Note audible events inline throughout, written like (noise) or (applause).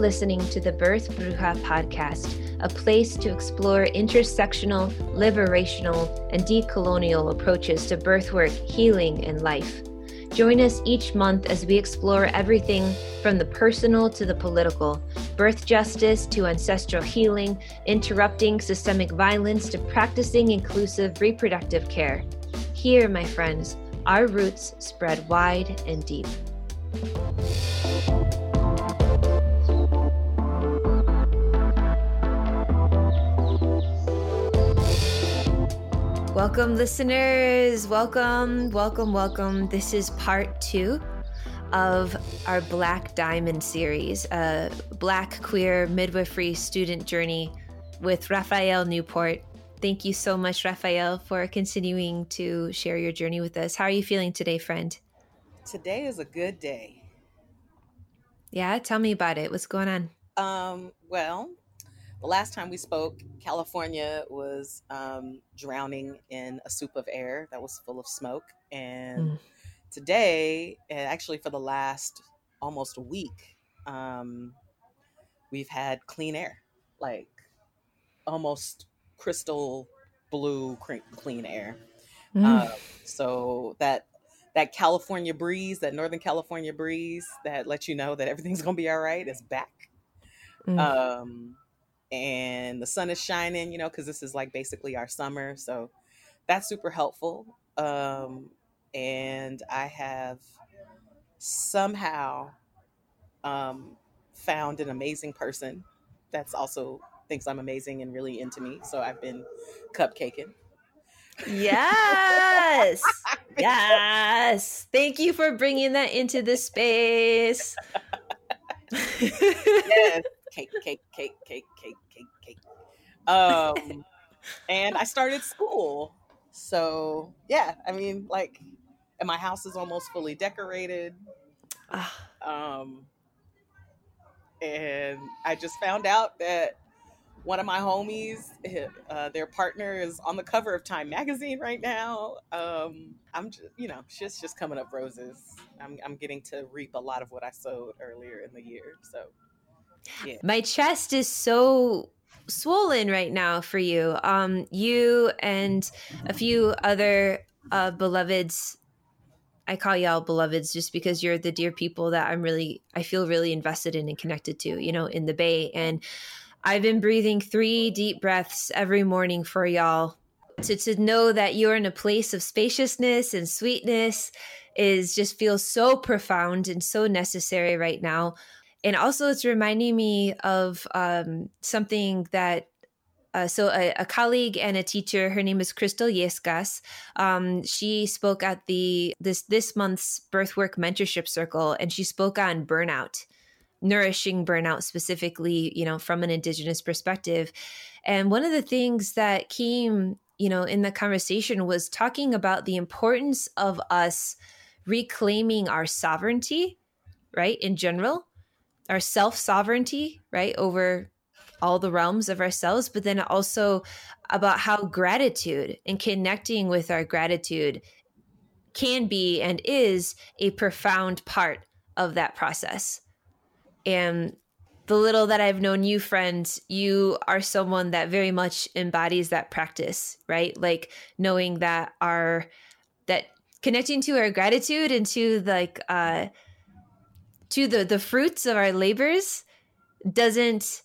Listening to the Birth Bruja podcast, a place to explore intersectional, liberational, and decolonial approaches to birth work, healing, and life. Join us each month as we explore everything from the personal to the political, birth justice to ancestral healing, interrupting systemic violence to practicing inclusive reproductive care. Here, my friends, our roots spread wide and deep. Welcome, listeners. Welcome, welcome, welcome. This is part two of our Black Diamond series, a Black queer midwifery student journey with Raphael Newport. Thank you so much, Raphael, for continuing to share your journey with us. How are you feeling today, friend? Today is a good day. Yeah, tell me about it. What's going on? Um, well, the last time we spoke, California was um, drowning in a soup of air that was full of smoke. And mm. today, and actually for the last almost a week, um, we've had clean air, like almost crystal blue clean air. Mm. Uh, so that that California breeze, that Northern California breeze that lets you know that everything's gonna be all right, is back. Mm. Um, and the sun is shining, you know, because this is like basically our summer. So that's super helpful. Um, and I have somehow um, found an amazing person that's also thinks I'm amazing and really into me. So I've been cupcaking. Yes. (laughs) yes. Thank you for bringing that into the space. (laughs) yes cake, cake, cake, cake, cake, cake, cake. Um, and I started school. So yeah, I mean, like, and my house is almost fully decorated. Ah. um, and I just found out that one of my homies, uh, their partner is on the cover of Time magazine right now. Um, I'm just, you know, she's just coming up roses. I'm, I'm getting to reap a lot of what I sowed earlier in the year. So yeah. My chest is so swollen right now for you. Um, you and a few other uh, beloveds. I call y'all beloveds just because you're the dear people that I'm really, I feel really invested in and connected to, you know, in the Bay. And I've been breathing three deep breaths every morning for y'all. To, to know that you're in a place of spaciousness and sweetness is just feels so profound and so necessary right now and also it's reminding me of um, something that uh, so a, a, colleague and a teacher her name is crystal yescas um, she spoke at the this this month's birthwork mentorship circle and she spoke on burnout nourishing burnout specifically you know from an indigenous perspective. And one of the things that came you know in the conversation was talking about the importance of us reclaiming our sovereignty right in general our self sovereignty, right, over all the realms of ourselves, but then also about how gratitude and connecting with our gratitude can be and is a profound part of that process. And the little that I've known you, friends, you are someone that very much embodies that practice, right? Like knowing that our that connecting to our gratitude and to like uh to the the fruits of our labors doesn't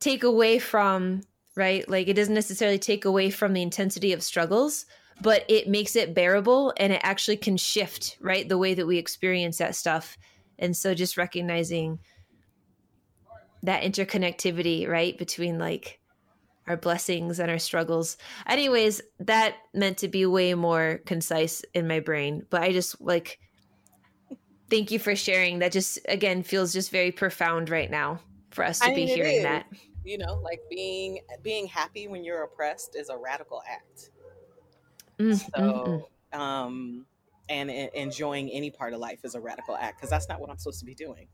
take away from right? Like it doesn't necessarily take away from the intensity of struggles but it makes it bearable and it actually can shift right the way that we experience that stuff. And so just recognizing that interconnectivity right between like our blessings and our struggles. Anyways that meant to be way more concise in my brain but i just like thank you for sharing. That just again feels just very profound right now for us to I be mean, hearing that. You know, like being being happy when you're oppressed is a radical act. Mm, so, mm-hmm. um, and, and enjoying any part of life is a radical act because that's not what I'm supposed to be doing.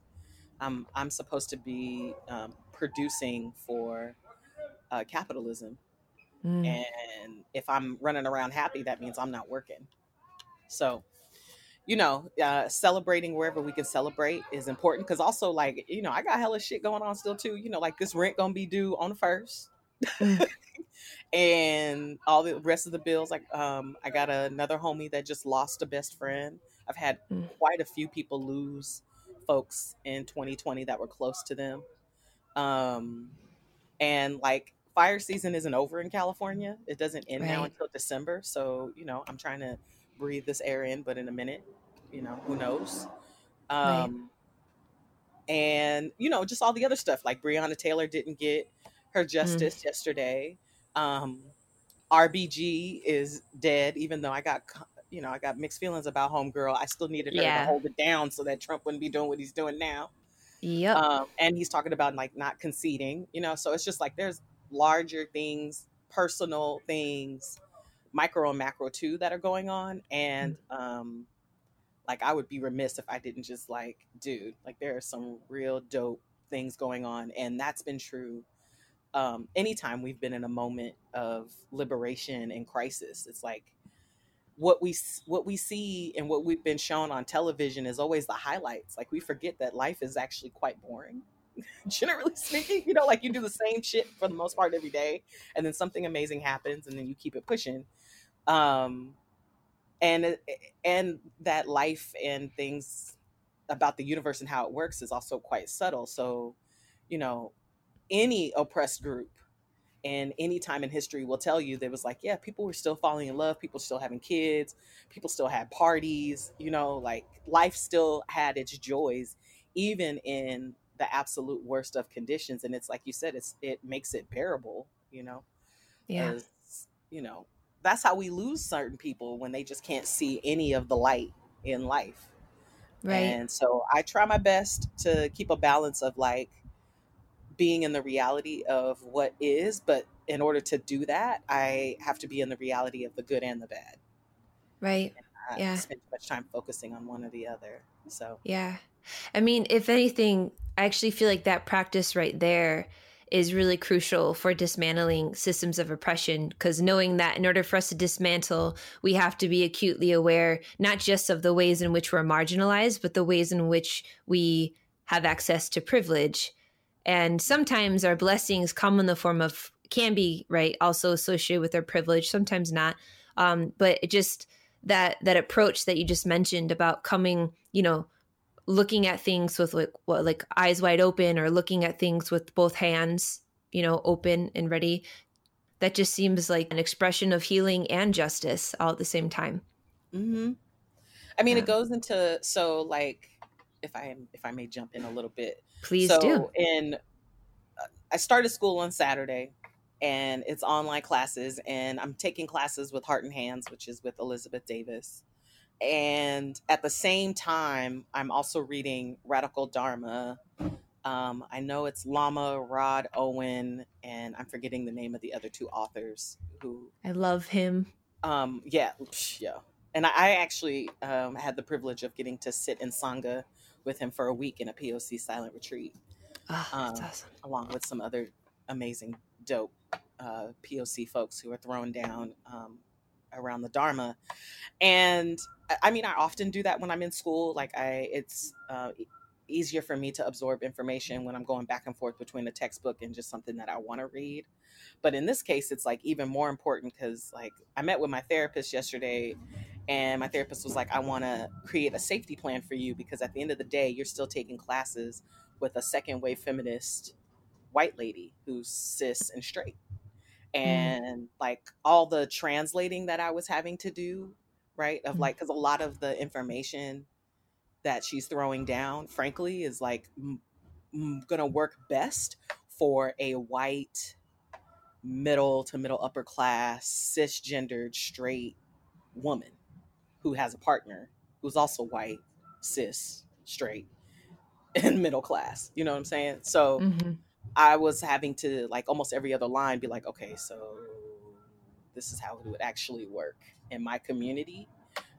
I'm I'm supposed to be um, producing for uh, capitalism, mm. and if I'm running around happy, that means I'm not working. So you know, uh, celebrating wherever we can celebrate is important because also like you know I got hella shit going on still too. You know, like this rent gonna be due on the first. Mm. (laughs) and all the rest of the bills like um i got another homie that just lost a best friend i've had mm. quite a few people lose folks in 2020 that were close to them um and like fire season isn't over in california it doesn't end right. now until december so you know i'm trying to breathe this air in but in a minute you know who knows um right. and you know just all the other stuff like breonna taylor didn't get her mm. justice mm. yesterday um rbg is dead even though i got you know i got mixed feelings about homegirl i still needed her yeah. to hold it down so that trump wouldn't be doing what he's doing now yeah um, and he's talking about like not conceding you know so it's just like there's larger things personal things micro and macro too that are going on and mm. um like I would be remiss if I didn't just like, dude, like there are some real dope things going on. And that's been true um, anytime we've been in a moment of liberation and crisis. It's like what we what we see and what we've been shown on television is always the highlights. Like we forget that life is actually quite boring. (laughs) Generally speaking, you know, like you do the same shit for the most part every day, and then something amazing happens, and then you keep it pushing. Um, and and that life and things about the universe and how it works is also quite subtle. So you know any oppressed group and any time in history will tell you there was like yeah people were still falling in love people still having kids people still had parties you know like life still had its joys even in the absolute worst of conditions. And it's like you said it's it makes it bearable you know yeah. As, you know that's how we lose certain people when they just can't see any of the light in life. Right. And so I try my best to keep a balance of like being in the reality of what is, but in order to do that, I have to be in the reality of the good and the bad. Right. yeah. Spend too much time focusing on one or the other. So yeah. I mean, if anything, I actually feel like that practice right there is really crucial for dismantling systems of oppression because knowing that in order for us to dismantle, we have to be acutely aware not just of the ways in which we're marginalized, but the ways in which we have access to privilege. And sometimes our blessings come in the form of, can be, right, also associated with our privilege, sometimes not. Um, but it just, that that approach that you just mentioned about coming you know looking at things with like what like eyes wide open or looking at things with both hands you know open and ready that just seems like an expression of healing and justice all at the same time. Mm-hmm. i mean it goes into so like if i am if i may jump in a little bit. Please so do. in uh, i started school on saturday and it's online classes and i'm taking classes with heart and hands which is with elizabeth davis and at the same time, I'm also reading Radical Dharma. Um, I know it's Lama Rod Owen, and I'm forgetting the name of the other two authors who I love him. Um, yeah, yeah. And I, I actually um, had the privilege of getting to sit in Sangha with him for a week in a POC silent retreat, oh, um, awesome. along with some other amazing, dope uh, POC folks who are thrown down um, around the Dharma. And I mean, I often do that when I'm in school. Like I, it's uh, easier for me to absorb information when I'm going back and forth between a textbook and just something that I want to read. But in this case, it's like even more important because like I met with my therapist yesterday and my therapist was like, I want to create a safety plan for you because at the end of the day, you're still taking classes with a second wave feminist white lady who's cis and straight. Mm. And mm. like all the translating that I was having to do right? Of mm. like, because a lot of the information that she's throwing down, frankly, is like m- m- gonna work best for a white, middle to middle upper class, cisgendered, straight woman who has a partner who's also white, cis, straight, (laughs) and middle class. You know what I'm saying? So mm-hmm. I was having to like almost every other line be like, okay, so this is how it would actually work in my community.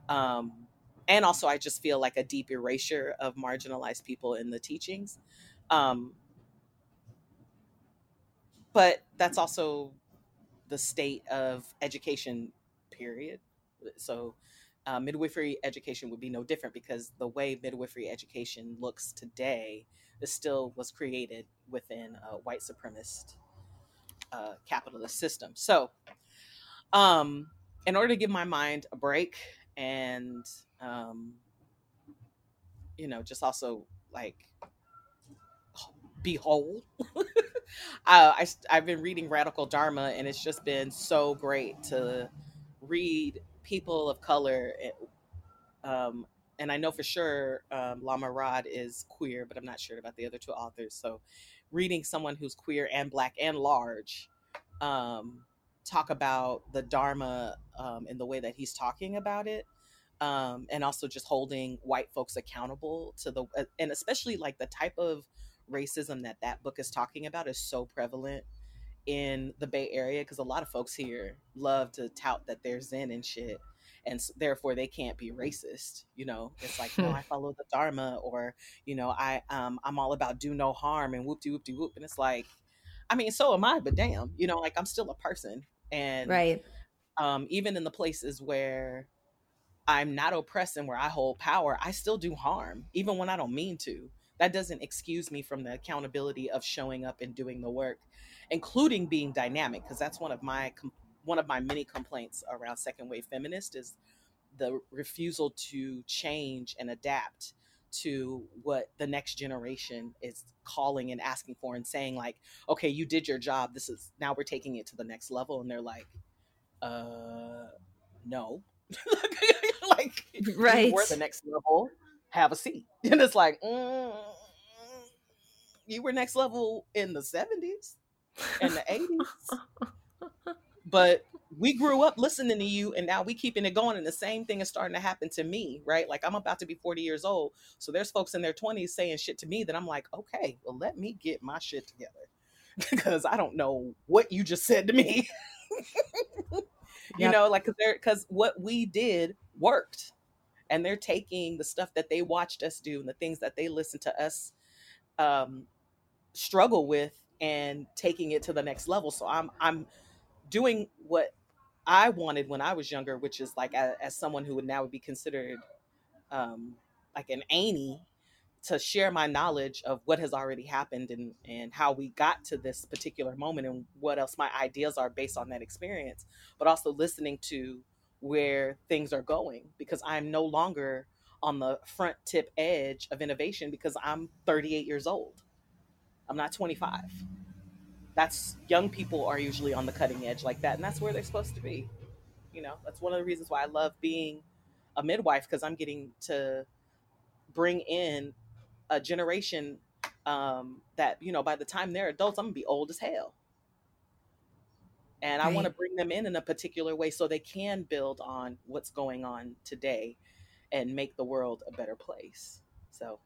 Um, and also, I just feel like a deep erasure of marginalized people in the teachings. Um, but that's also the state of education, period. So, uh, midwifery education would be no different because the way midwifery education looks today still was created within a white supremacist uh, capitalist system. So, um, in order to give my mind a break and, um, you know, just also like be whole. (laughs) uh, I, I've been reading Radical Dharma, and it's just been so great to read people of color. Eh, um, and I know for sure um, Lama Rod is queer, but I'm not sure about the other two authors. So, reading someone who's queer and black and large um, talk about the Dharma um, in the way that he's talking about it. Um, and also just holding white folks accountable to the, uh, and especially like the type of racism that that book is talking about is so prevalent in the Bay Area because a lot of folks here love to tout that they're Zen and shit, and therefore they can't be racist. You know, it's like no, I (laughs) follow the Dharma, or you know, I um I'm all about do no harm and whoop de whoop de whoop, and it's like, I mean, so am I, but damn, you know, like I'm still a person, and right, um, even in the places where I'm not oppressed and where I hold power, I still do harm, even when I don't mean to. That doesn't excuse me from the accountability of showing up and doing the work including being dynamic because that's one of my one of my many complaints around second wave feminist is the refusal to change and adapt to what the next generation is calling and asking for and saying like okay you did your job. This is now we're taking it to the next level. And they're like uh no. (laughs) Like right we're the next level. Have a seat. (laughs) And it's like, mm, you were next level in the 70s and the 80s. (laughs) but we grew up listening to you and now we keeping it going and the same thing is starting to happen to me right like i'm about to be 40 years old so there's folks in their 20s saying shit to me that i'm like okay well let me get my shit together (laughs) because i don't know what you just said to me (laughs) you yep. know like because what we did worked and they're taking the stuff that they watched us do and the things that they listened to us um, struggle with and taking it to the next level. So I'm I'm doing what I wanted when I was younger, which is like as, as someone who would now be considered um, like an Annie to share my knowledge of what has already happened and and how we got to this particular moment and what else my ideas are based on that experience, but also listening to where things are going because I'm no longer on the front tip edge of innovation because I'm 38 years old. I'm not 25. That's young people are usually on the cutting edge like that, and that's where they're supposed to be. You know, that's one of the reasons why I love being a midwife because I'm getting to bring in a generation um, that you know by the time they're adults, I'm gonna be old as hell and right. i want to bring them in in a particular way so they can build on what's going on today and make the world a better place so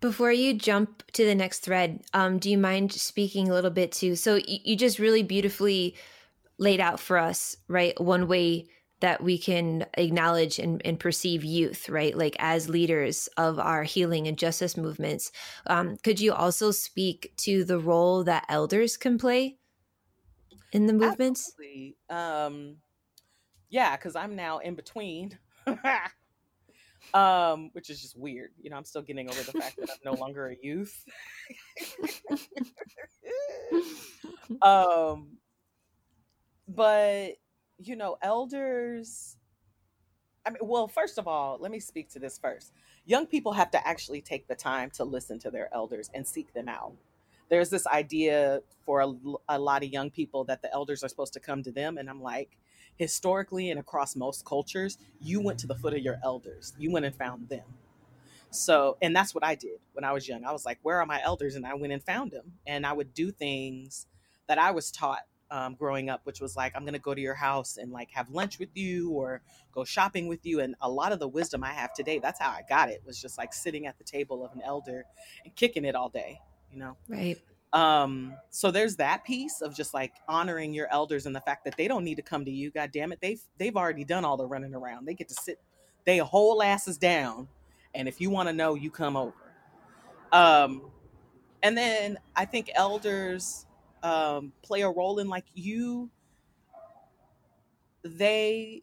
before you jump to the next thread um, do you mind speaking a little bit to so you, you just really beautifully laid out for us right one way that we can acknowledge and, and, perceive youth, right? Like as leaders of our healing and justice movements. Um, could you also speak to the role that elders can play in the movements? Absolutely. Um, yeah, because I'm now in between. (laughs) um, which is just weird. You know, I'm still getting over the fact that I'm no (laughs) longer a youth. (laughs) um, but you know, elders. I mean, well, first of all, let me speak to this first. Young people have to actually take the time to listen to their elders and seek them out there's this idea for a, a lot of young people that the elders are supposed to come to them. And I'm like, historically and across most cultures, you went to the foot of your elders, you went and found them. So, and that's what I did when I was young. I was like, where are my elders? And I went and found them. And I would do things that I was taught um, growing up, which was like, I'm going to go to your house and like have lunch with you or go shopping with you. And a lot of the wisdom I have today, that's how I got it, was just like sitting at the table of an elder and kicking it all day you know? Right. Um, so there's that piece of just like honoring your elders and the fact that they don't need to come to you. God damn it. They've they've already done all the running around. They get to sit they whole asses down. And if you want to know, you come over. Um, and then I think elders um, play a role in like you, they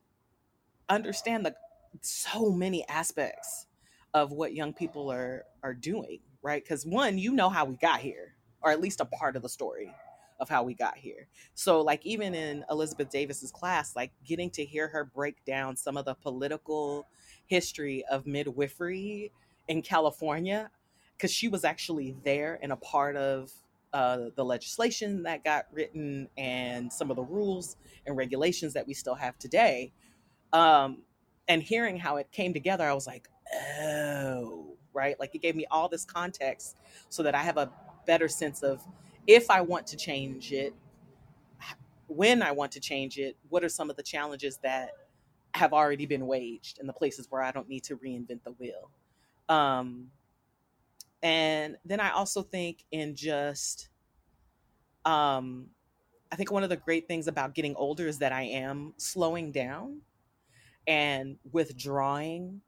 understand the so many aspects of what young people are are doing, right? Because one, you know how we got here, or at least a part of the story of how we got here. So like even in Elizabeth Davis's class, like getting to hear her break down some of the political history of midwifery in California, because she was actually there and a part of uh, the legislation that got written and some of the rules and regulations that we still have today. Um, and hearing how it came together, I was like, oh, right? Like it gave me all this context so that I have a better sense of if I want to change it, when I want to change it, what are some of the challenges that have already been waged in the places where I don't need to reinvent the wheel. Um, and then I also think in just, um, I think one of the great things about getting older is that I am slowing down and withdrawing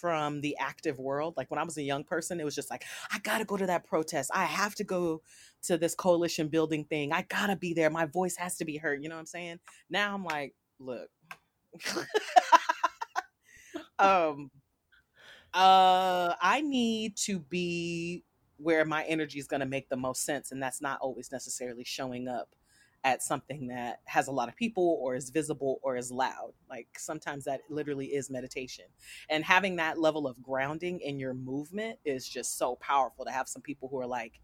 from the active world. Like when I was a young person, it was just like, I got to go to that protest. I have to go to this coalition building thing. I got to be there. My voice has to be heard. You know what I'm saying? Now I'm like, look, (laughs) um, uh, I need to be where my energy is to make the most sense, and that's not always necessarily showing up at something that has a lot of people or is visible or is loud. Like sometimes that literally is meditation. And having that level of grounding in your movement is just so powerful to have some people who are like,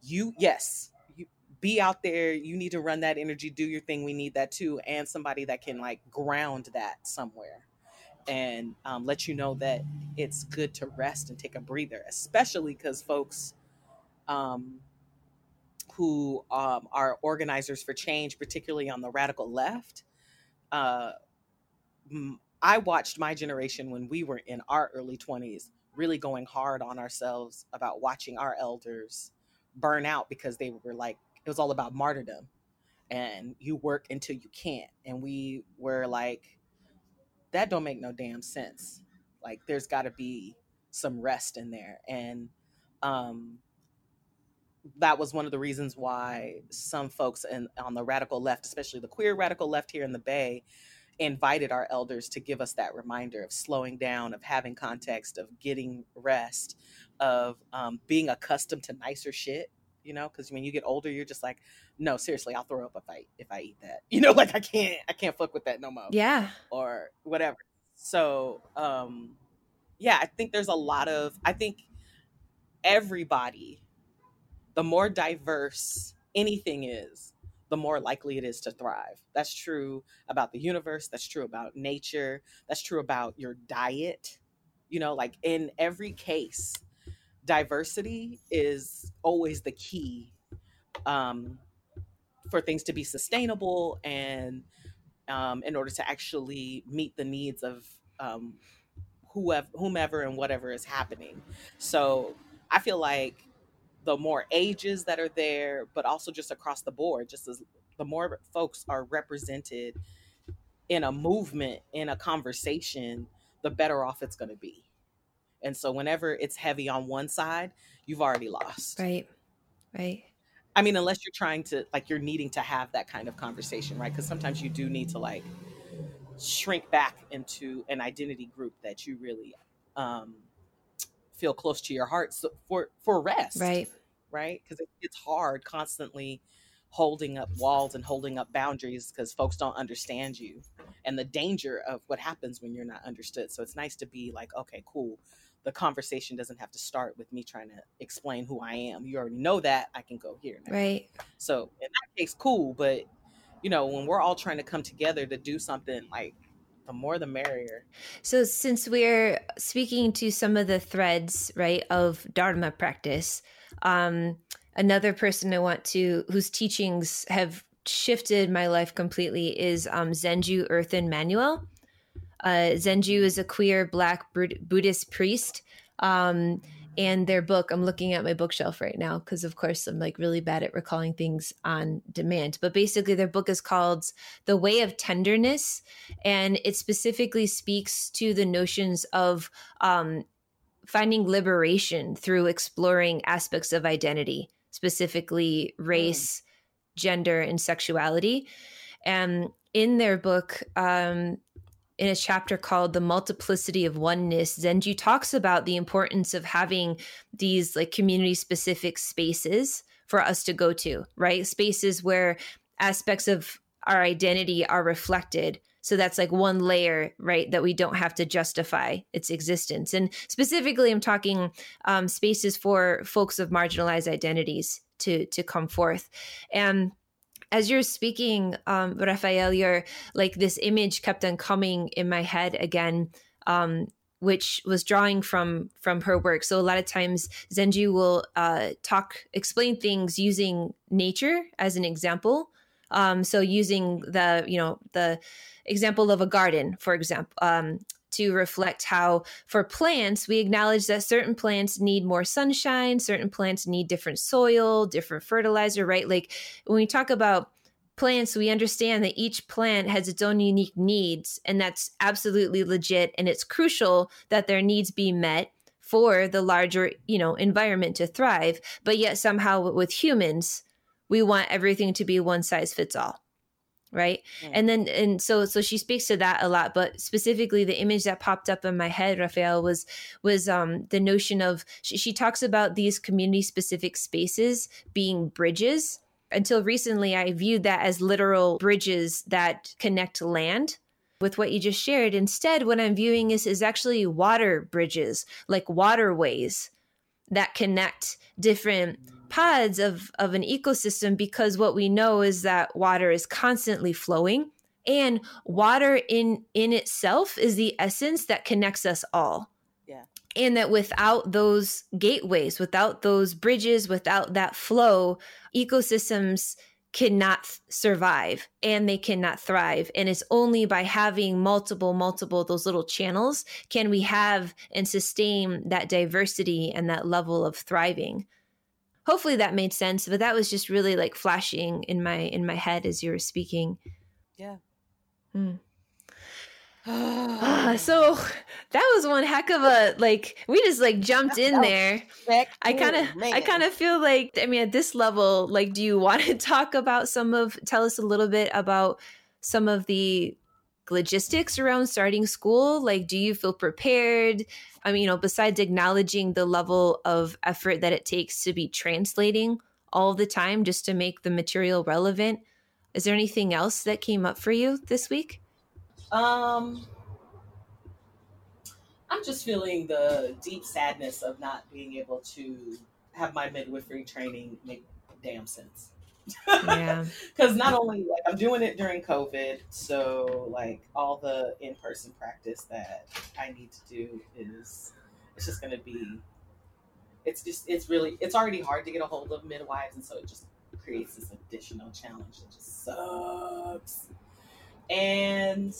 you, yes, you be out there. You need to run that energy, do your thing. We need that too. And somebody that can like ground that somewhere and um, let you know that it's good to rest and take a breather, especially because folks, um, who um, are organizers for change, particularly on the radical left. Uh, I watched my generation when we were in our early 20s really going hard on ourselves about watching our elders burn out because they were like, it was all about martyrdom and you work until you can't. And we were like, that don't make no damn sense. Like there's got to be some rest in there. And um, that was one of the reasons why some folks in, on the radical left, especially the queer radical left here in the Bay, invited our elders to give us that reminder of slowing down, of having context, of getting rest, of um, being accustomed to nicer shit. You know, because when you get older, you're just like, no, seriously, I'll throw up if I if I eat that. (laughs) You know, like I can't I can't fuck with that no more. Yeah. Or whatever. So, um, yeah, I think there's a lot of I think everybody the more diverse anything is, the more likely it is to thrive. That's true about the universe. That's true about nature. That's true about your diet. You know, like in every case, diversity is always the key um, for things to be sustainable and um, in order to actually meet the needs of um, whoever, whomever and whatever is happening. So I feel like the more ages that are there, but also just across the board, just as the more folks are represented in a movement, in a conversation, the better off it's going to be. And so whenever it's heavy on one side, you've already lost. Right. Right. I mean, unless you're trying to, like, you're needing to have that kind of conversation, right? Because sometimes you do need to, like, shrink back into an identity group that you really um, feel close to your heart so for for rest. Right. Right? Because it, it's hard constantly holding up walls and holding up boundaries because folks don't understand you and the danger of what happens when you're not understood. So it's nice to be like okay cool. The conversation doesn't have to start with me trying to explain who i am. You already know that. I can go here now. right. So in that case cool but you know when we're all trying to come together to do something like the more the merrier. So, since we're speaking to some of the threads, right, of Dharma practice, um, another person I want to, whose teachings have shifted my life completely, is um, Zenju Earthlyn Manuel. Uh, Zenju is a queer Black Buddhist priest. Um, and their book i'm looking at my bookshelf right now because of course i'm like really bad at recalling things on demand but basically their book is called the way of tenderness and it specifically speaks to the notions of um, finding liberation through exploring aspects of identity specifically hmm. race mm. gender and sexuality and in their book um, in a chapter called The Multiplicity of Oneness, Zenju talks about the importance of having these like community specific spaces for us to go to, right? Spaces where aspects of our identity are reflected. So that's like one layer, right? That we don't have to justify its existence. And specifically, I'm talking um, spaces for folks of marginalized identities to to come forth. And as you're speaking, um, Raphael, you're like this image kept on coming in my head again. Um, which was drawing from from her work. So a lot of times Zenju will uh, talk, explain things using nature as an example. Um, so using the you know the example of a garden, for example, um, to reflect how for plants we acknowledge that certain plants need more sunshine, certain plants need different soil, different fertilizer, right? Like when we talk about plants, we understand that each plant has its own unique needs, and that's absolutely legit. And it's crucial that their needs be met for the larger, you know, environment to thrive. But yet somehow with humans, we want everything to be one size fits all right mm. and then and so so she speaks to that a lot but specifically the image that popped up in my head raphael was was um the notion of she, she talks about these community specific spaces being bridges until recently, I viewed that as literal bridges that connect land with what you just shared. Instead, what I'm viewing is, is actually water bridges, like waterways that connect different pods of, of an ecosystem because what we know is that water is constantly flowing and water in in itself is the essence that connects us all yeah and that without those gateways, without those bridges, without that flow, ecosystems cannot survive and they cannot thrive. And it's only by having multiple, multiple those little channels can we have and sustain that diversity and that level of thriving. Hopefully that made sense, but that was just really like flashing in my in my head as you were speaking. Yeah. Hmm. (sighs) so that was one heck of a like we just like jumped in there i kind of i kind of feel like i mean at this level like do you want to (laughs) talk about some of tell us a little bit about some of the logistics around starting school? Like do you feel prepared? I mean you know besides acknowledging the level of effort that it takes to be translating all the time just to make the material relevant is there anything else that came up for you this week? Um, I'm just feeling the deep sadness of not being able to have my midwifery training make damn sense. Yeah. (laughs) Because not only like I'm doing it during COVID, so like all the in person practice that I need to do is it's just gonna be it's just it's really it's already hard to get a hold of midwives and so it just creates this additional challenge that just sucks. And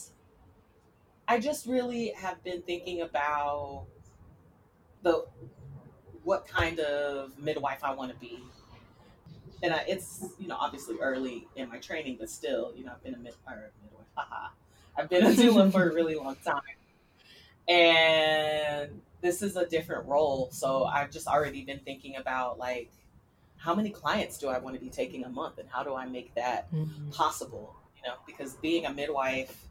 I just really have been thinking about the what kind of midwife I want to be. And I, it's you know obviously early in my training, but still you know I've been a mid, or midwife. Haha, (laughs) I've been a (laughs) doula for a really long time, and this is a different role. So I've just already been thinking about like how many clients do I want to be taking a month, and how do I make that mm-hmm. possible? You know, because being a midwife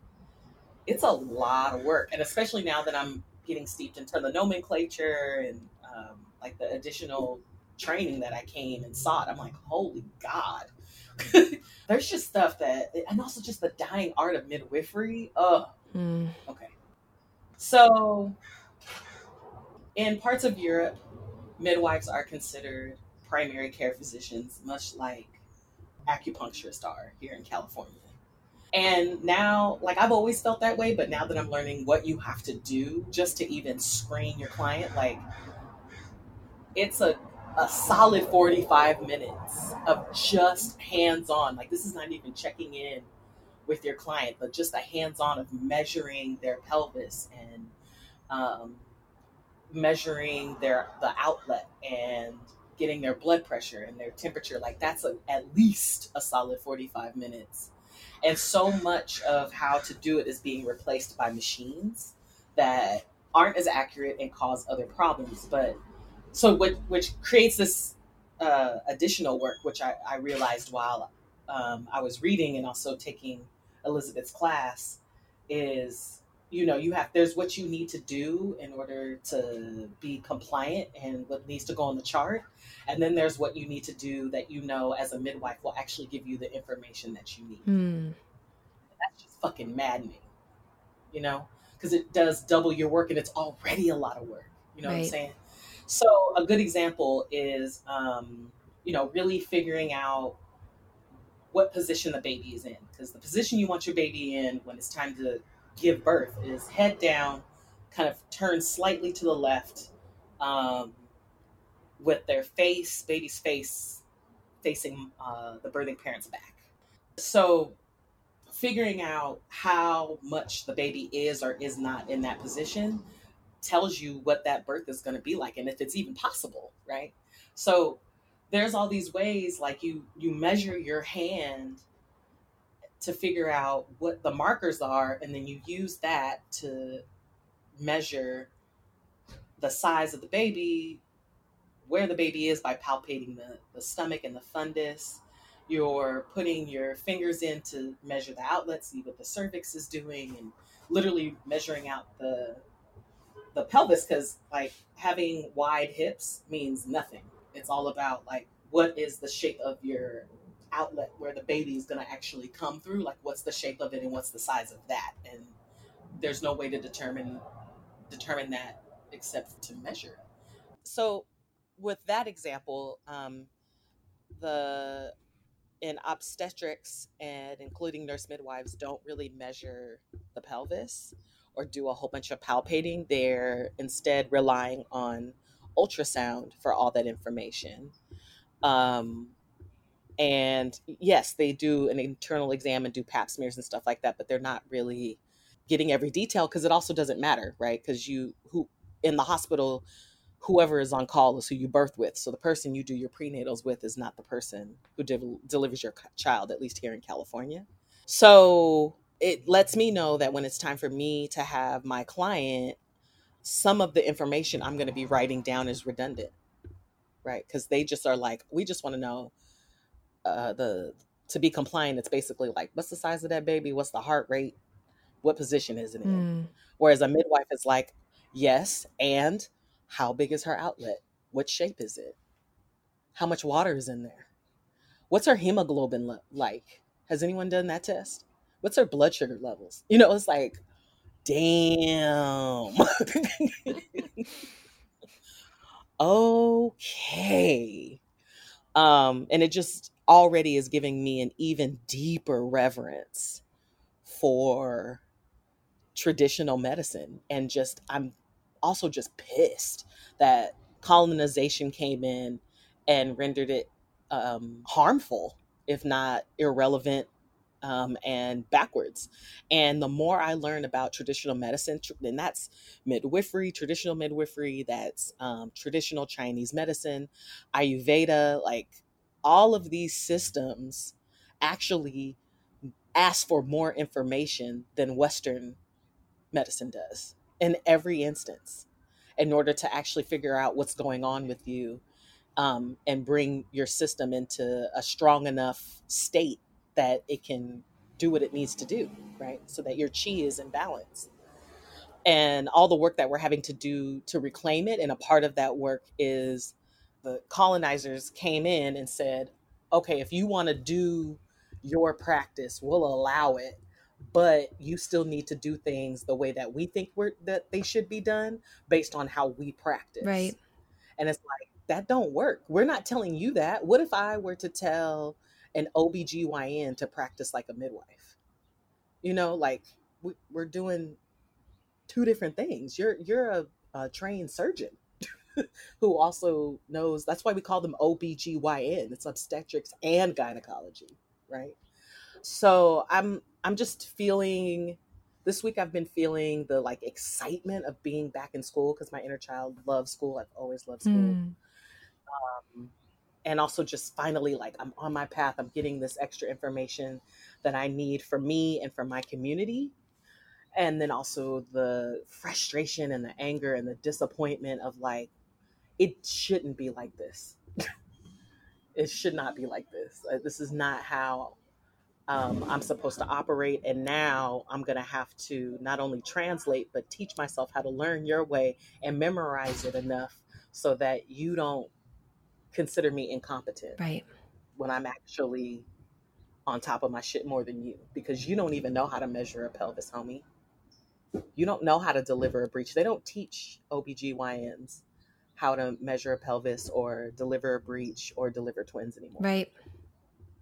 it's a lot of work, and especially now that I'm getting steeped into the nomenclature and um, like the additional training that I came and sought, I'm like, holy God. (laughs) There's just stuff that, and also just the dying art of midwifery. Oh, mm. okay. So, in parts of Europe, midwives are considered primary care physicians, much like acupuncturists are here in California. And now, like I've always felt that way, but now that I'm learning what you have to do just to even screen your client, like it's a a solid 45 minutes of just hands on. Like this is not even checking in with your client, but just a hands on of measuring their pelvis and um, measuring their the outlet and getting their blood pressure and their temperature. Like that's a, at least a solid 45 minutes and so much of how to do it is being replaced by machines that aren't as accurate and cause other problems but so which, which creates this uh, additional work which i, I realized while um, i was reading and also taking elizabeth's class is you know you have there's what you need to do in order to be compliant and what needs to go on the chart. And then there's what you need to do that you know as a midwife will actually give you the information that you need. Mm. that's just fucking maddening you know? Because it does double your work and it's already a lot of work you know what i'm saying so a good example is um, you know really figuring out what position the baby is in because the position you want your baby in when it's time to give birth is head down kind of turned slightly to the left um, with their face baby's face facing uh, the birthing parent's back. So figuring out how much the baby is or is not in that position tells you what that birth is going to be like and if it's even possible right? So there's all these ways like you you measure your hand to figure out what the markers are and then you use that to measure the size of the baby where the baby is by palpating the, the stomach and the fundus. You're putting your fingers in to measure the outlet see what the cervix is doing and literally measuring out the the pelvis because like having wide hips means nothing. It's all about like what is the shape of your outlet where the baby is going to actually come through like what's the shape of it and what's the size of that. And there's no way to determine determine that except to measure so with that example um, the in obstetrics and including nurse midwives don't really measure the pelvis or do a whole bunch of palpating they're instead relying on ultrasound for all that information. Um, and yes they do an internal exam and do pap smears and stuff like that but they're not really getting every detail because it also doesn't matter right? Because you who in the hospital whoever is on call is who you birth with. So the person you do your prenatals with is not the person who del- delivers your child at least here in california. So it lets me know that when it's time for me to have my client some of the information i'm going to be writing down is redundant right because they just are like we just want to know uh, the to be compliant, it's basically like, what's the size of that baby? What's the heart rate? What position is it in? Mm. Whereas a midwife is like, yes, and how big is her outlet? What shape is it? How much water is in there? What's her hemoglobin like? Has anyone done that test? What's her blood sugar levels? You know, it's like, damn. (laughs) okay. Um, and it just already is giving me an even deeper reverence for traditional medicine. And just, I'm also just pissed that colonization came in and rendered it um, harmful, if not irrelevant um, and backwards. And the more I learn about traditional medicine, and that's midwifery, traditional midwifery, that's um, traditional Chinese medicine, Ayurveda, like all of these systems actually ask for more information than Western medicine does in every instance in order to actually figure out what's going on with you um, and bring your system into a strong enough state that it can do what it needs to do, right? So that your chi is in balance. And all the work that we're having to do to reclaim it, and a part of that work is the colonizers came in and said, okay, if you want to do your practice, we'll allow it, but you still need to do things the way that we think we're, that they should be done based on how we practice. Right. And it's like, that don't work. We're not telling you that. What if I were to tell an OBGYN to practice like a midwife? You know, like we, we're doing two different things. You're you're a, a trained surgeon (laughs) who also knows that's why we call them OBGYN. It's obstetrics and gynecology, right? So I'm I'm just feeling this week I've been feeling the like excitement of being back in school because my inner child loves school. I've always loved school. Mm. Um, and also just finally like I'm on my path. I'm getting this extra information that I need for me and for my community. And then also the frustration and the anger and the disappointment of like it shouldn't be like this. (laughs) it should not be like this. Uh, This is not how um, I'm supposed to operate. And now I'm going to have to not only translate, but teach myself how to learn your way and memorize it enough so that you don't consider me incompetent. Right. When I'm actually on top of my shit more than you because you don't even know how to measure a pelvis, homie. You don't know how to deliver a breech. They don't teach OBGYNs how to measure a pelvis or deliver a breech or deliver twins anymore. Right.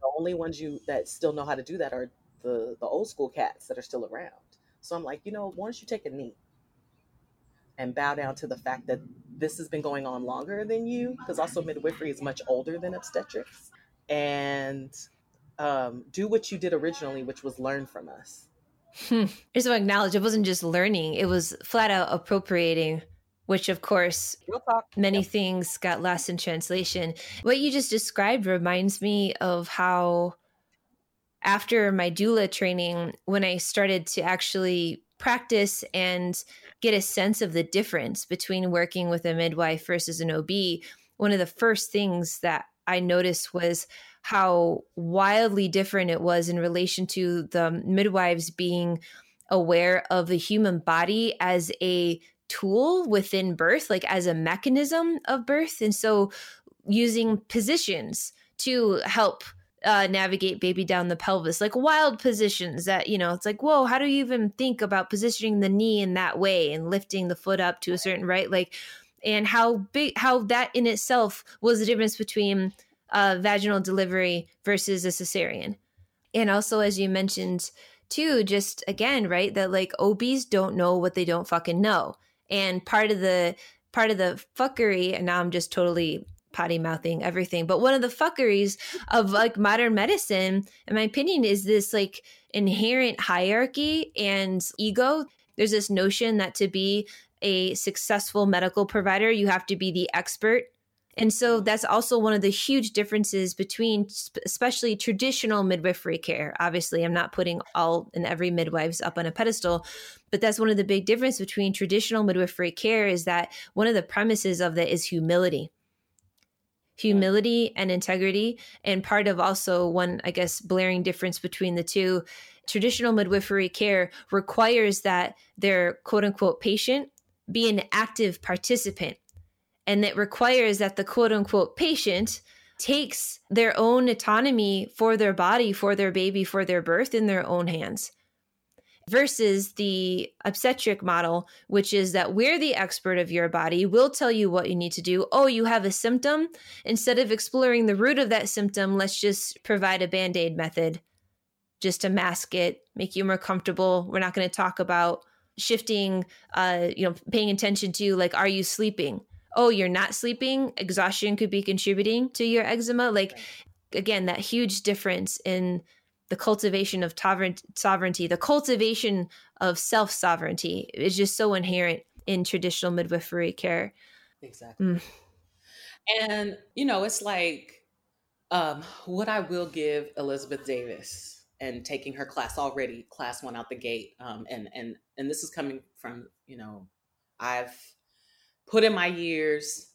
The only ones you that still know how to do that are the the old school cats that are still around. So I'm like, you know, why don't you take a knee and bow down to the fact that this has been going on longer than you, because also midwifery is much older than obstetrics, and um, do what you did originally, which was learn from us. Hmm. Just to acknowledge it wasn't just learning; it was flat out appropriating which of course many yep. things got lost in translation. What you just described reminds me of how after my doula training, when I started to actually practice and get a sense of the difference between working with a midwife versus an OB, one of the first things that I noticed was how wildly different it was in relation to the midwives being aware of the human body as a tool within birth, like as a mechanism of birth. And so using positions to help uh, navigate baby down the pelvis, like wild positions that, you know, it's like, whoa, how do you even think about positioning the knee in that way and lifting the foot up to a certain right? Like, and how big, how that in itself was the difference between uh, vaginal delivery versus a cesarean. And also, as you mentioned, too, just again, right, that like OBs don't know what they don't fucking know. And part of the part of the fuckery, and now I'm just totally potty mouthing everything, but one of the fuckeries of like modern medicine, in my opinion, is this like inherent hierarchy and ego. There's this notion that to be a successful medical provider, you have to be the expert and so that's also one of the huge differences between especially traditional midwifery care. Obviously, I'm not putting all and every midwives up on a pedestal, but that's one of the big difference between traditional midwifery care is that one of the premises of that is humility. Humility and integrity. And part of also one, I guess, blaring difference between the two traditional midwifery care requires that their quote unquote patient be an active participant and it requires that the quote unquote patient takes their own autonomy for their body, for their baby, for their birth in their own hands. Versus the obstetric model, which is that we're the expert of your body, we'll tell you what you need to do. Oh, you have a symptom? Instead of exploring the root of that symptom, let's just provide a band aid method just to mask it, make you more comfortable. We're not going to talk about shifting, uh, you know, paying attention to like, are you sleeping? oh, you're not sleeping, exhaustion could be contributing to your eczema. Like, again, that huge difference in the cultivation of sovereignty, the cultivation of self sovereignty is just so inherent in traditional midwifery care. Exactly. Mm. And, you know, it's like um, what I will give Elizabeth Davis and taking her class already, class one out the gate. Um, and, and, and this is coming from, you know, I've put in my years,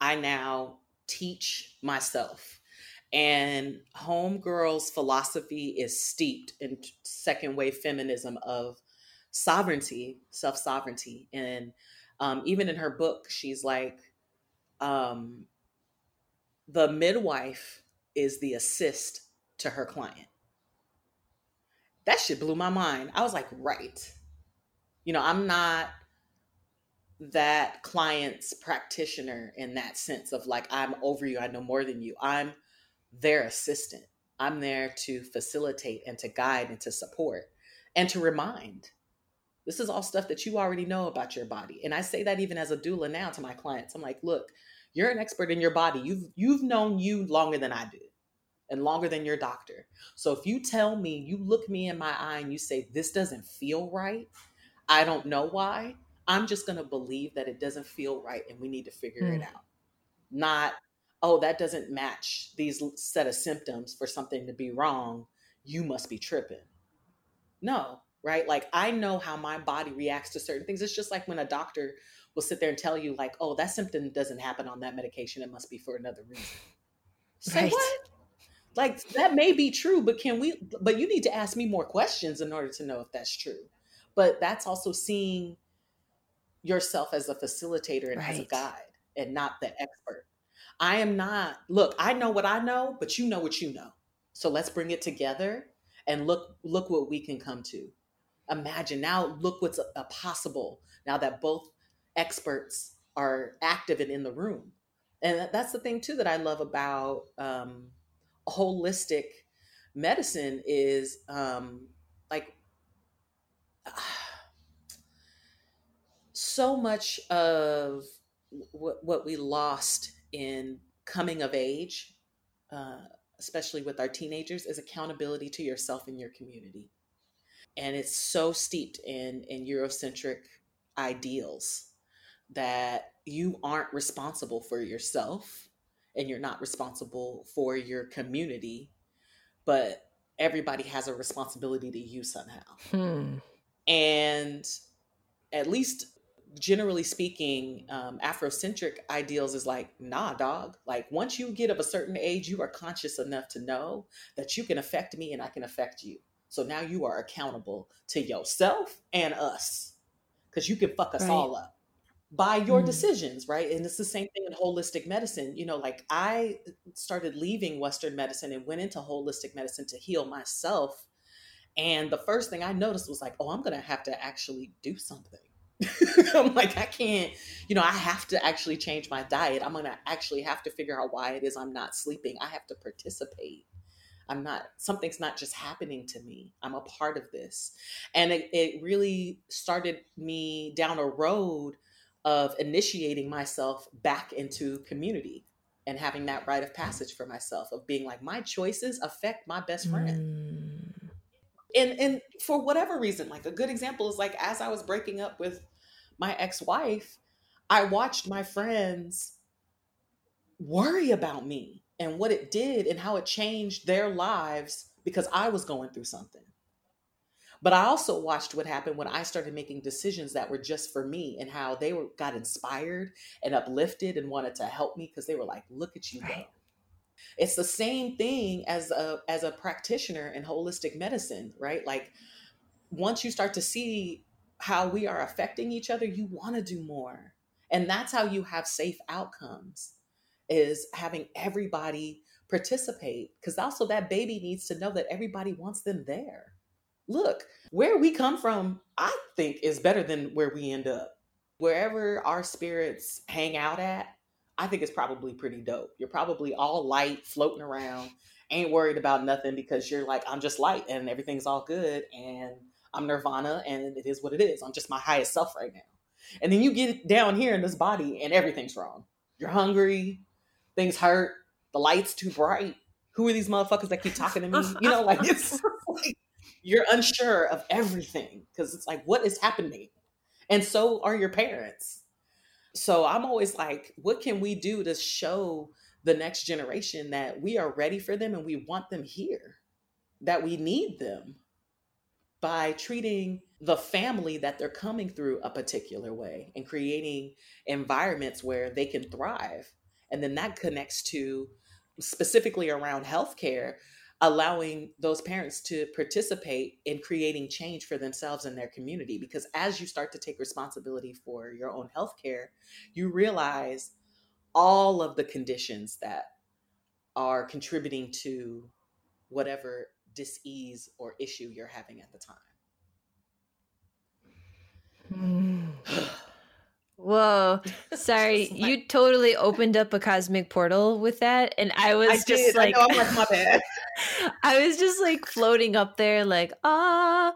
I now teach myself. And Homegirl's philosophy is steeped in second wave feminism of sovereignty, self sovereignty. And um, even in her book, she's like, um, the midwife is the assist to her client. That shit blew my mind. I was like, right. You know, I'm not that client's practitioner in that sense of like i'm over you i know more than you i'm their assistant. I'm there to facilitate and to guide and to support and to remind. This is all stuff that you already know about your body. And i say that even as a doula now to my clients. I'm like look you're an expert in your body. You've you've known you longer than i do and longer than your doctor. So if you tell me you look me in my eye and you say this doesn't feel right i don't know why I'm just going to believe that it doesn't feel right and we need to figure mm. it out. Not, oh, that doesn't match these set of symptoms for something to be wrong. You must be tripping. No, right? Like I know how my body reacts to certain things. It's just like when a doctor will sit there and tell you, like, oh, that symptom doesn't happen on that medication. It must be for another reason. (laughs) Say right. what? like that may be true, but can we but you need to ask me more questions in order to know if that's true. But that's also seeing yourself as a facilitator and right. as a guide and not the expert. I am not, look, I know what I know, but you know what you know. So let's bring it together and look look what we can come to. Imagine now look what's a, a possible now that both experts are active and in the room. And that's the thing too that I love about um, holistic medicine is um, like (sighs) so much of what, what we lost in coming of age, uh, especially with our teenagers, is accountability to yourself and your community. And it's so steeped in, in Eurocentric ideals that you aren't responsible for yourself and you're not responsible for your community, but everybody has a responsibility to you somehow. Hmm. And at least generally speaking, um, Afrocentric ideals is like, nah, dog. Like, once you get of a certain age, you are conscious enough to know that you can affect me and I can affect you. So now you are accountable to yourself and us because you can fuck us right. all up by your mm. decisions, right? And it's the same thing in holistic medicine. You know, like I started leaving Western medicine and went into holistic medicine to heal myself. And the first thing I noticed was like, oh, I'm going to have to actually do something (laughs) I'm like, I can't, you know, I have to actually change my diet. I'm going to actually have to figure out why it is I'm not sleeping. I have to participate. I'm not, something's not just happening to me. I'm a part of this. And it, it really started me down a road of initiating myself back into community and having that rite of passage for myself of being like, my choices affect my best friend. Mm and and for whatever reason like a good example is like as i was breaking up with my ex-wife i watched my friends worry about me and what it did and how it changed their lives because i was going through something but i also watched what happened when i started making decisions that were just for me and how they were got inspired and uplifted and wanted to help me because they were like look at you right. It's the same thing as a as a practitioner in holistic medicine, right? Like once you start to see how we are affecting each other, you want to do more. And that's how you have safe outcomes is having everybody participate because also that baby needs to know that everybody wants them there. Look, where we come from, I think is better than where we end up. Wherever our spirits hang out at, I think it's probably pretty dope. You're probably all light, floating around, ain't worried about nothing because you're like, I'm just light and everything's all good and I'm nirvana and it is what it is. I'm just my highest self right now. And then you get down here in this body and everything's wrong. You're hungry, things hurt, the light's too bright. Who are these motherfuckers that keep talking to me? You know, like it's (laughs) (laughs) like you're unsure of everything because it's like, what is happening? And so are your parents so I'm always like, what can we do to show the next generation that we are ready for them and we want them here, that we need them by treating the family that they're coming through a particular way and creating environments where they can thrive. And then that connects to specifically around healthcare allowing those parents to participate in creating change for themselves and their community. Because as you start to take responsibility for your own health care, you realize all of the conditions that are contributing to whatever disease or issue you're having at the time. Mm. (sighs) Whoa. Sorry. like, (laughs) you totally opened up a cosmic portal with that. And I was I just did. like, I know, I'm like, my bad. (laughs) (laughs) I was just like floating up there, like, ah,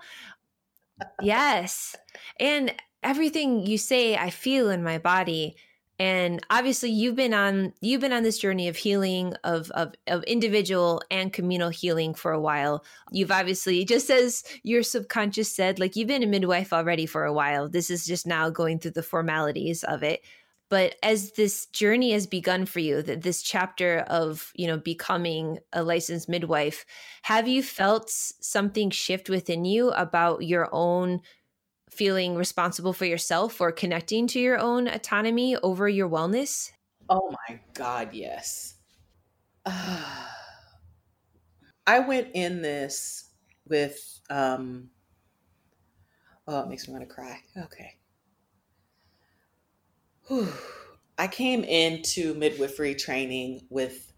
yes. And everything you say, I feel in my body. And obviously you've been on you've been on this journey of healing of, of of individual and communal healing for a while. You've obviously just as your subconscious said like you've been a midwife already for a while. This is just now going through the formalities of it but as this journey has begun for you that this chapter of you know becoming a licensed midwife have you felt something shift within you about your own feeling responsible for yourself or connecting to your own autonomy over your wellness? Oh my God, yes. (sighs) I went in this with um oh it makes me want to cry. Okay. (sighs) I came into midwifery training with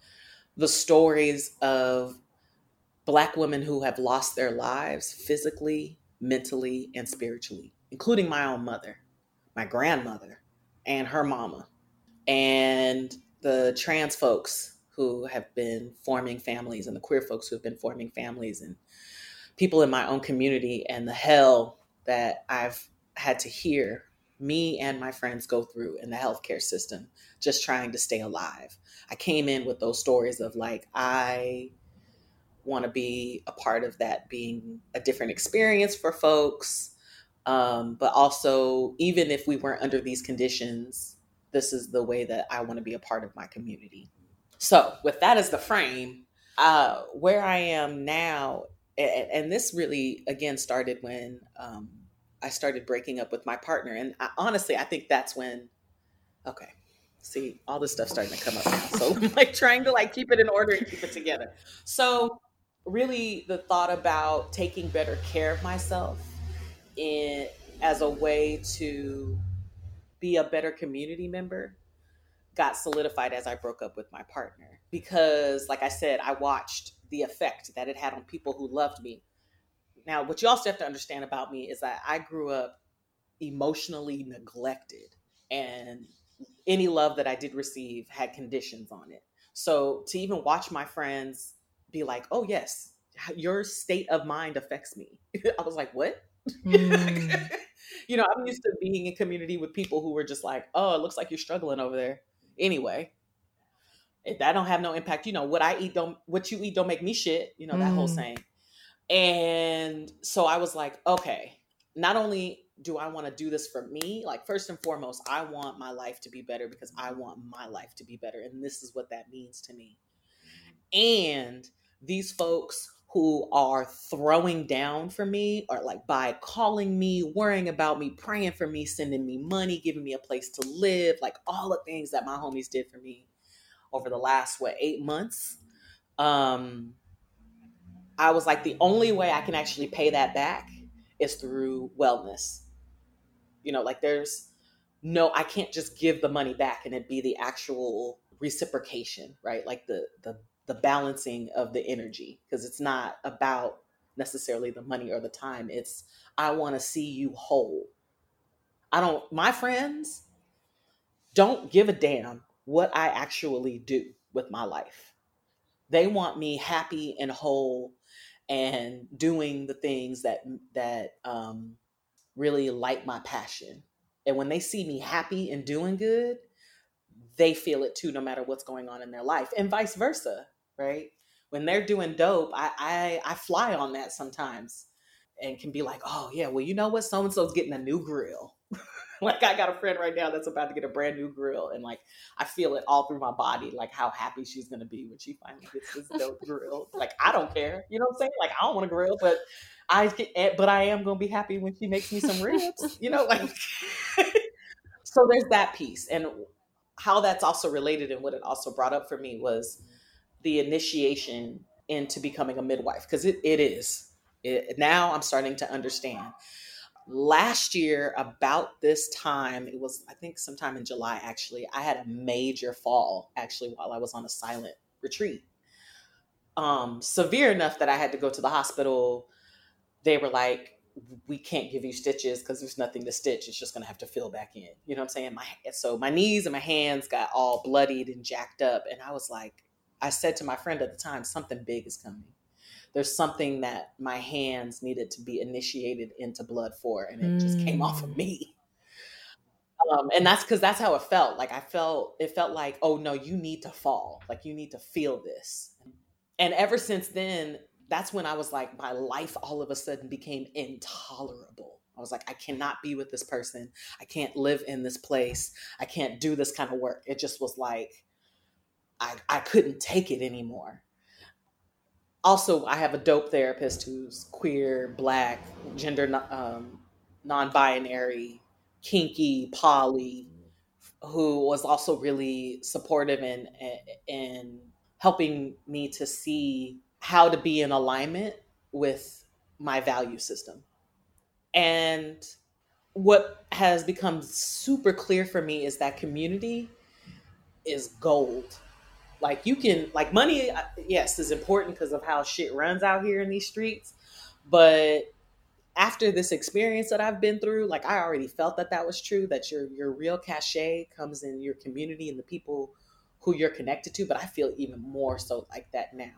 the stories of black women who have lost their lives physically, mentally, and spiritually, including my own mother, my grandmother, and her mama, and the trans folks who have been forming families and the queer folks who have been forming families and people in my own community and the hell that I've had to hear me and my friends go through in the healthcare system just trying to stay alive. I came in with those stories of like, I want to be a part of that being a different experience for folks. Um, but also, even if we weren't under these conditions, this is the way that I want to be a part of my community. So, with that as the frame, uh, where I am now, and, and, this really again started when um, I started breaking up with my partner. And I, honestly, I think that's when, okay, see, all this stuff starting to come up now. So, I'm (laughs) like trying to like keep it in order and keep it together. So, really, the thought about taking better care of myself in as a way to be a better community member got solidified as I broke up with my partner because, like I said, I watched the effect that it had on people who loved me. Now, what you also have to understand about me is that I grew up emotionally neglected, and any love that I did receive had conditions on it. So to even watch my friends be like, oh, yes, your state of mind affects me, (laughs) I was like, what? Mm. (laughs) you know, I'm used to being in community with people who were just like, oh, it looks like you're struggling over there anyway. If that don't have no impact, you know, what I eat don't what you eat don't make me shit, you know, that mm. whole saying. And so I was like, okay, not only do I want to do this for me, like first and foremost, I want my life to be better because I want my life to be better. And this is what that means to me. And these folks who are throwing down for me or like by calling me, worrying about me, praying for me, sending me money, giving me a place to live, like all the things that my homies did for me over the last what, 8 months. Um I was like the only way I can actually pay that back is through wellness. You know, like there's no I can't just give the money back and it be the actual reciprocation, right? Like the the the balancing of the energy because it's not about necessarily the money or the time. It's, I want to see you whole. I don't, my friends don't give a damn what I actually do with my life. They want me happy and whole and doing the things that, that, um, really light my passion. And when they see me happy and doing good, they feel it too, no matter what's going on in their life, and vice versa right? When they're doing dope, I I, I fly on that sometimes and can be like, oh yeah, well you know what, so and so's getting a new grill. (laughs) (laughs) like I got a friend right now that's about to get a brand new grill, and like I feel it all through my body, like how happy she's gonna be when she finally gets this dope (laughs) grill. Like I don't care, you know what I'm saying? Like I don't want a grill, but I get, eh, but I am gonna be happy when she makes me some ribs, you know, like. (laughs) so there's that piece, and how that's also related, and what it also brought up for me was the initiation into becoming a midwife because it, it is. It, now I'm starting to understand. Last year, about this time, it was, I think, sometime in July actually, I had a major fall actually while I was on a silent retreat. Um, severe enough that I had to go to the hospital. They were like, we can't give you stitches because there's nothing to stitch. It's just gonna have to fill back in. You know what I'm saying? My so my knees and my hands got all bloodied and jacked up, and I was like, I said to my friend at the time, something big is coming. There's something that my hands needed to be initiated into blood for, and it mm. just came off of mm. me. Um, and that's because that's how it felt. Like I felt, it felt like, oh no, you need to fall. Like you need to feel this. And ever since then, that's when I was like, my life all of a sudden became intolerable. I was like, I cannot be with this person. I can't live in this place. I can't do this kind of work. It just was like, I, I couldn't take it anymore. Also, I have a dope therapist who's queer, black, gender um, non binary, kinky, poly, who was also really supportive and, and helping me to see how to be in alignment with my value system. And what has become super clear for me is that community is gold. Like you can like money uh, yes is important because of how shit runs out here in these streets, but after this experience that I've been through, like I already felt that that was true that your your real cachet comes in your community and the people who you're connected to, but I feel even more so like that now.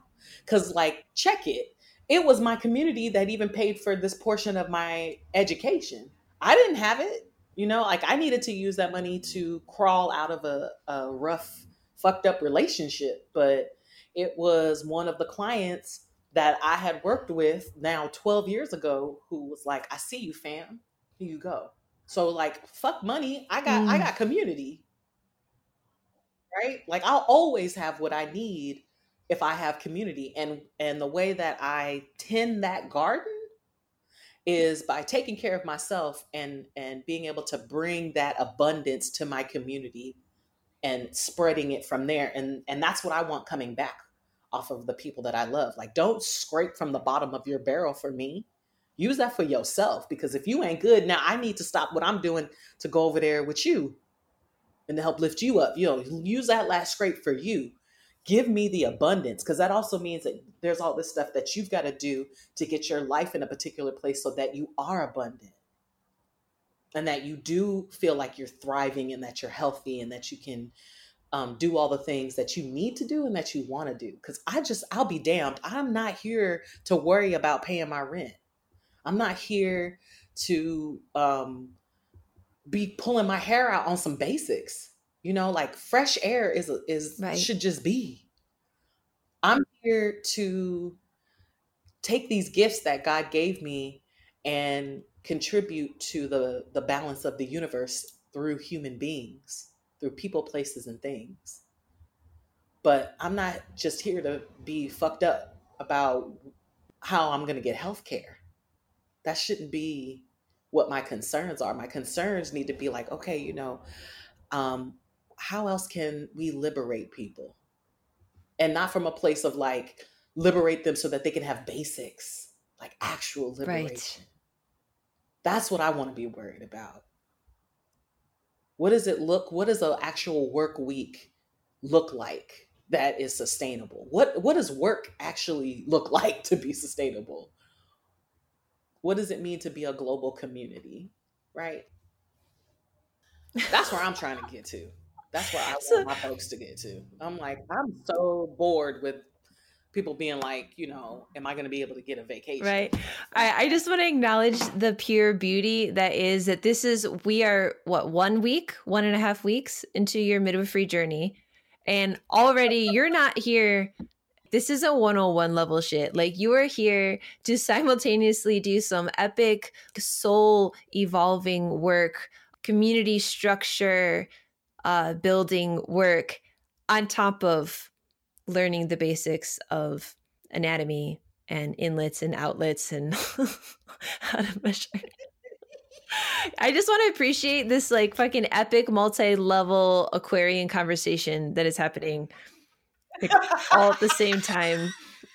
Cuz like check it. It was my community that even paid for this portion of my education. I didn't have it. You know, like I needed to use that money to crawl out of a, a rough, fucked up relationship. But it was one of the clients that I had worked with now 12 years ago who was like, I see you, fam. Here you go. So like fuck money. I got mm. I got community. Right? Like I'll always have what I need if I have community. And and the way that I tend that garden is by taking care of myself and and being able to bring that abundance to my community and spreading it from there and and that's what I want coming back off of the people that I love. Like don't scrape from the bottom of your barrel for me. Use that for yourself because if you ain't good now I need to stop what I'm doing to go over there with you and to help lift you up. You know use that last scrape for you. Give me the abundance because that also means that there's all this stuff that you've got to do to get your life in a particular place so that you are abundant and that you do feel like you're thriving and that you're healthy and that you can um, do all the things that you need to do and that you want to do because i just i'll be damned i'm not here to worry about paying my rent i'm not here to um, be pulling my hair out on some basics you know, like fresh air is is right. should just be. I'm here to take these gifts that God gave me and contribute to the the balance of the universe through human beings, through people, places and things. But I'm not just here to be fucked up about how I'm going to get health care. That shouldn't be what my concerns are. My concerns need to be like, okay, you know, um, how else can we liberate people? And not from a place of like liberate them so that they can have basics, like actual liberation. Right. That's what I want to be worried about. What does it look? What does an actual work week look like that is sustainable? What what does work actually look (laughs) like to be sustainable? What does it mean to be a global community? Right? That's where I'm trying to get to. That's where I (laughs) want my folks to get to. I'm like, I'm so bored with people being like, you know, am I going to be able to get a vacation? Right. I, I just want to acknowledge the pure beauty that is that this is, we are what, one week, one and a half weeks into your midwifery journey. And already you're not here. This is a 101 level shit. Like you are here to simultaneously do some epic soul evolving work, community structure, uh, building work on top of learning the basics of anatomy and inlets and outlets and (laughs) how to measure. I just want to appreciate this like fucking epic multi-level Aquarian conversation that is happening like, all at the same time. (laughs)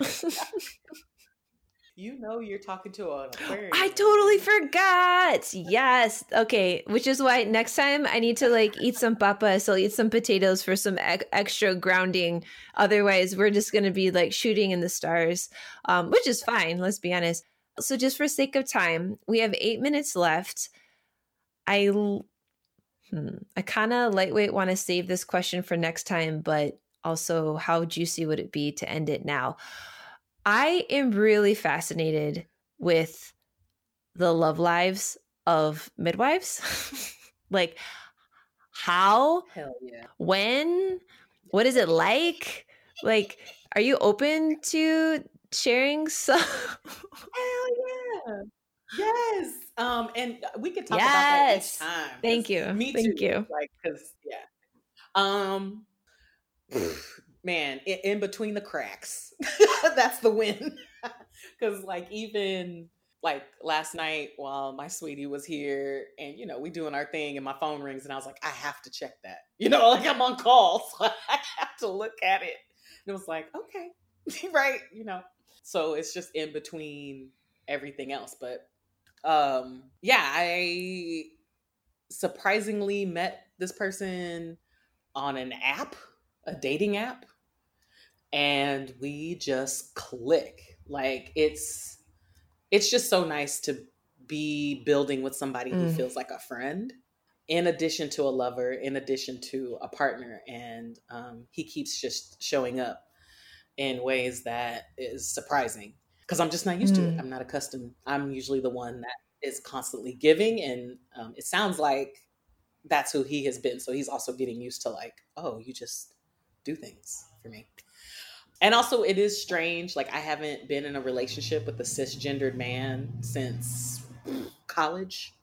You know you're talking to an (gasps) aquarium. I totally forgot. Yes. Okay. Which is why next time I need to like eat some papa. So I'll eat some potatoes for some e- extra grounding. Otherwise, we're just going to be like shooting in the stars, um, which is fine. Let's be honest. So just for sake of time, we have eight minutes left. I, hmm, I kind of lightweight want to save this question for next time, but also how juicy would it be to end it now? I am really fascinated with the love lives of midwives. (laughs) like how? Hell yeah. When? What is it like? Like, are you open to sharing some? (laughs) Hell yeah. Yes. Um, and we could talk yes. about that each time. Thank you. Me Thank too. you. Like, cause yeah. Um, (laughs) man, in, in between the cracks, (laughs) that's the win. (laughs) Because like even like last night while my sweetie was here and you know we doing our thing and my phone rings and i was like i have to check that (laughs) you know like i'm on call so i have to look at it and it was like okay right? You know. So it's just in between everything else. But um yeah, I surprisingly met this person on an app, a dating app, and we just click. Like it's it's just so nice to be building with somebody who Mm. feels like a friend in addition to a lover in addition to a partner and um, he keeps just showing up in ways that is surprising because i'm just not used to it Mm. i'm not accustomed i'm usually the one that is constantly giving and um, it sounds like that's who he has been so he's also getting used to like oh you just do things for me and also it is strange like i haven't been in a relationship with a cisgendered man since college.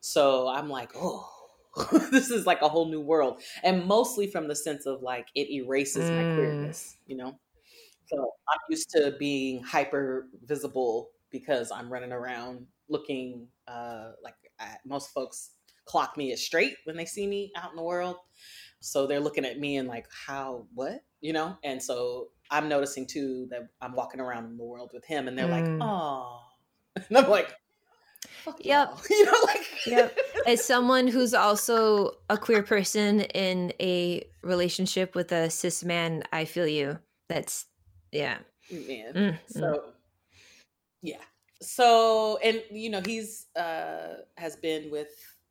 So i'm like oh (laughs) this is like a whole new world. And mostly from the sense of like it erases my Mm. queerness you know? So i'm used to being hyper visible because i'm running around looking uh like I, most folks clock me as straight when they see me out in the world. So they're looking at me and like how what you know and so i'm noticing too that i'm walking around in the world with him and they're like Mm. oh (laughs) and i'm like Fuck Yep. (laughs) you know like Yep. As someone who's also a queer person in a relationship with a cis man, I feel you. That's yeah. man Mm, mm. so yeah so and you know he's uh has been with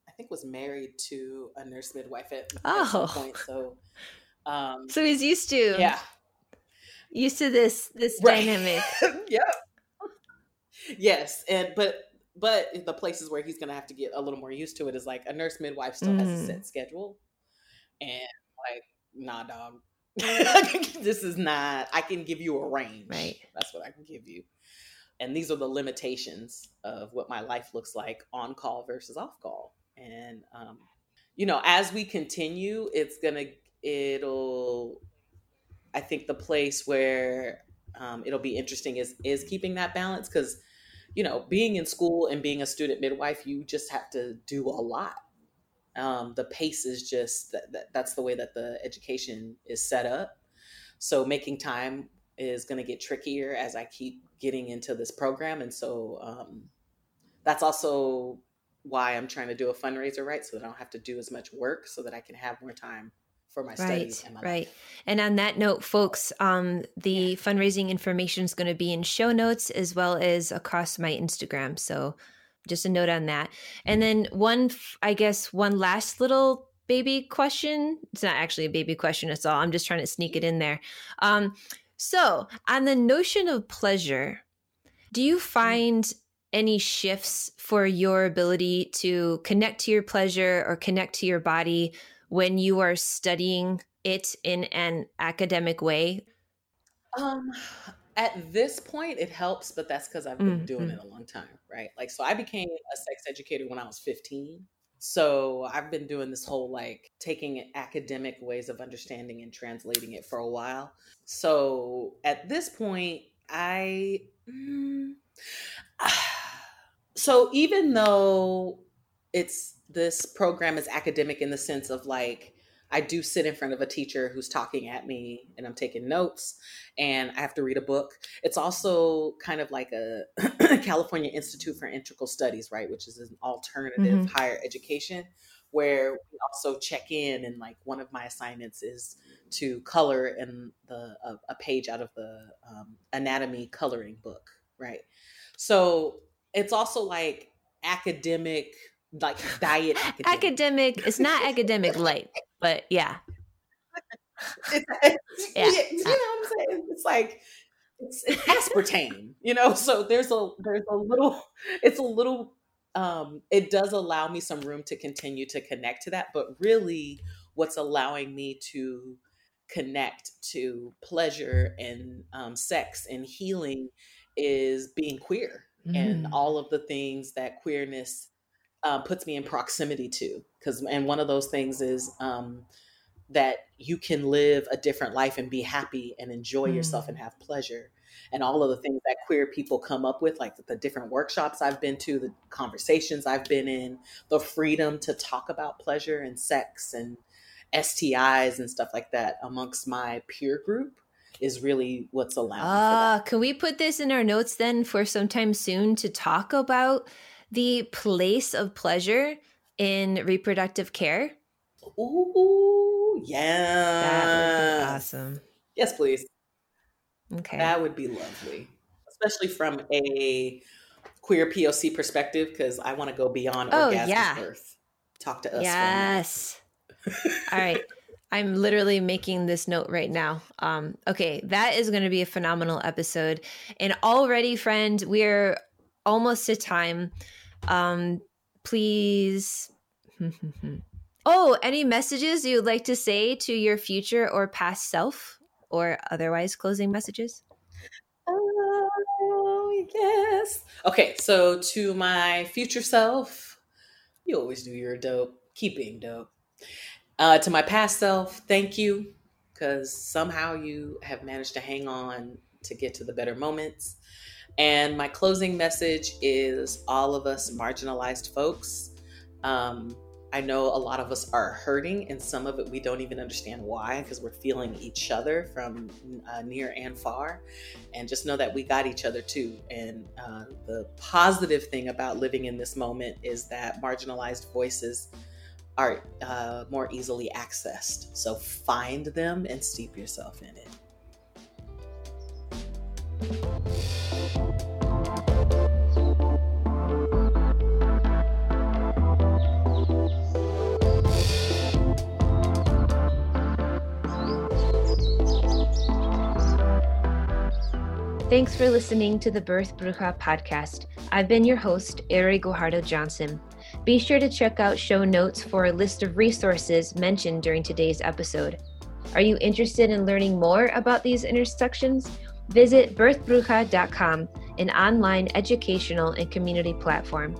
i think was married to a nurse midwife at, at some Oh. point so um So he's used to yeah used to this this Right. dynamic. (laughs) yeah yes and but but the places where he's gonna have to get a little more used to it is like a nurse midwife still has a Mm. set schedule and like nah dog (laughs) this is not i can give you a range Right. that's what i can give you and these are the limitations of what my life looks like on call versus off call and um you know as we continue it's gonna it'll i think the place where um, it'll be interesting is is keeping that balance because you know being in school and being a student midwife you just have to do a lot. Um, the pace is just that, that that's the way that the education is set up. So making time is going to get trickier as i keep getting into this program and so um, that's also why i'm trying to do a fundraiser right? So that i don't have to do as much work so that i can have more time for my studies Right, and my right. life. And on that note, folks, um, the fundraising information is going to be in show notes as well as across my Instagram. So just a note on that. And then one, I guess, one last little baby question. It's not actually a baby question. It's all. I'm just trying to sneak it in there. Um, so on the notion of pleasure, do you find any shifts for your ability to connect to your pleasure or connect to your body when you are studying it in an academic way? Um, at this point, it helps, but that's because I've been Mm, doing it a long time, right? Like, so I became a sex educator when I was 15. So I've been doing this whole like taking academic ways of understanding and translating it for a while. So at this point, I. mm, (sighs) so even though it's this program is academic in the sense of like I do sit in front of a teacher who's talking at me and I'm taking notes and I have to read a book. It's also kind of like a (clears throat) California Institute for Integral Studies, right, which is an alternative Mhm. higher education where we also check in and like one of my assignments is to color in the a, a page out of the um, anatomy coloring book, right? So it's also like academic like diet academic. Academic, it's not academic light, but yeah. It's, (laughs) Yeah. yeah. you know what I'm saying? It's like it's, it's aspartame, you know. So there's a there's a little it's a little um it does allow me some room to continue to connect to that, but really what's allowing me to connect to pleasure and um, sex and healing is being queer and Mm. all of the things that queerness uh, puts me in proximity to because and one of those things is um, that you can live a different life and be happy and enjoy yourself and have pleasure and all of the things that queer people come up with like the different workshops i've been to the conversations i've been in the freedom to talk about pleasure and sex and stis and stuff like that amongst my peer group is really what's allowed. Uh, can we put this in our notes then for sometime soon to talk about the place of pleasure in reproductive care? Ooh, yeah. That would be awesome. Yes, please. Okay. That would be lovely, especially from a queer POC perspective, because I want to go beyond Oh, orgasmic yeah. birth. Talk to us. for a minute. Yes. (laughs) All right. I'm literally making this note right now. Um, okay, that is going to be a phenomenal episode. And already, friend, we're almost to time. Um, please. (laughs) oh, any messages you'd like to say to your future or past self, or otherwise closing messages? Oh, yes. Okay, so to my future self, you always do your dope. Keep being dope. Uh, to my past self, thank you, because somehow you have managed to hang on to get to the better moments. And my closing message is all of us marginalized folks. Um, I know a lot of us are hurting, and some of it we don't even understand why, because we're feeling each other from uh, near and far. And just know that we got each other too. And uh, the positive thing about living in this moment is that marginalized voices are uh, more easily accessed. So find them and steep yourself in it. Thanks for listening to the Birth Bruja podcast. I've been your host, Ari Guajardo Johnson. Be sure to check out show notes for a list of resources mentioned during today's episode. Are you interested in learning more about these intersections? Visit birthbruja.com, an online educational and community platform.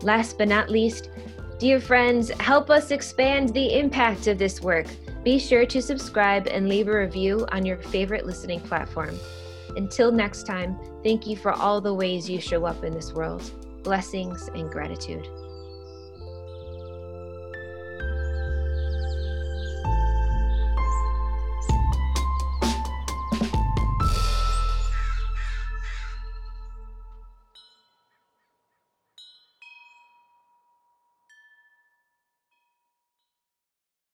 Last but not least, dear friends, help us expand the impact of this work. Be sure to subscribe and leave a review on your favorite listening platform. Until next time, thank you for all the ways you show up in this world. Blessings and gratitude.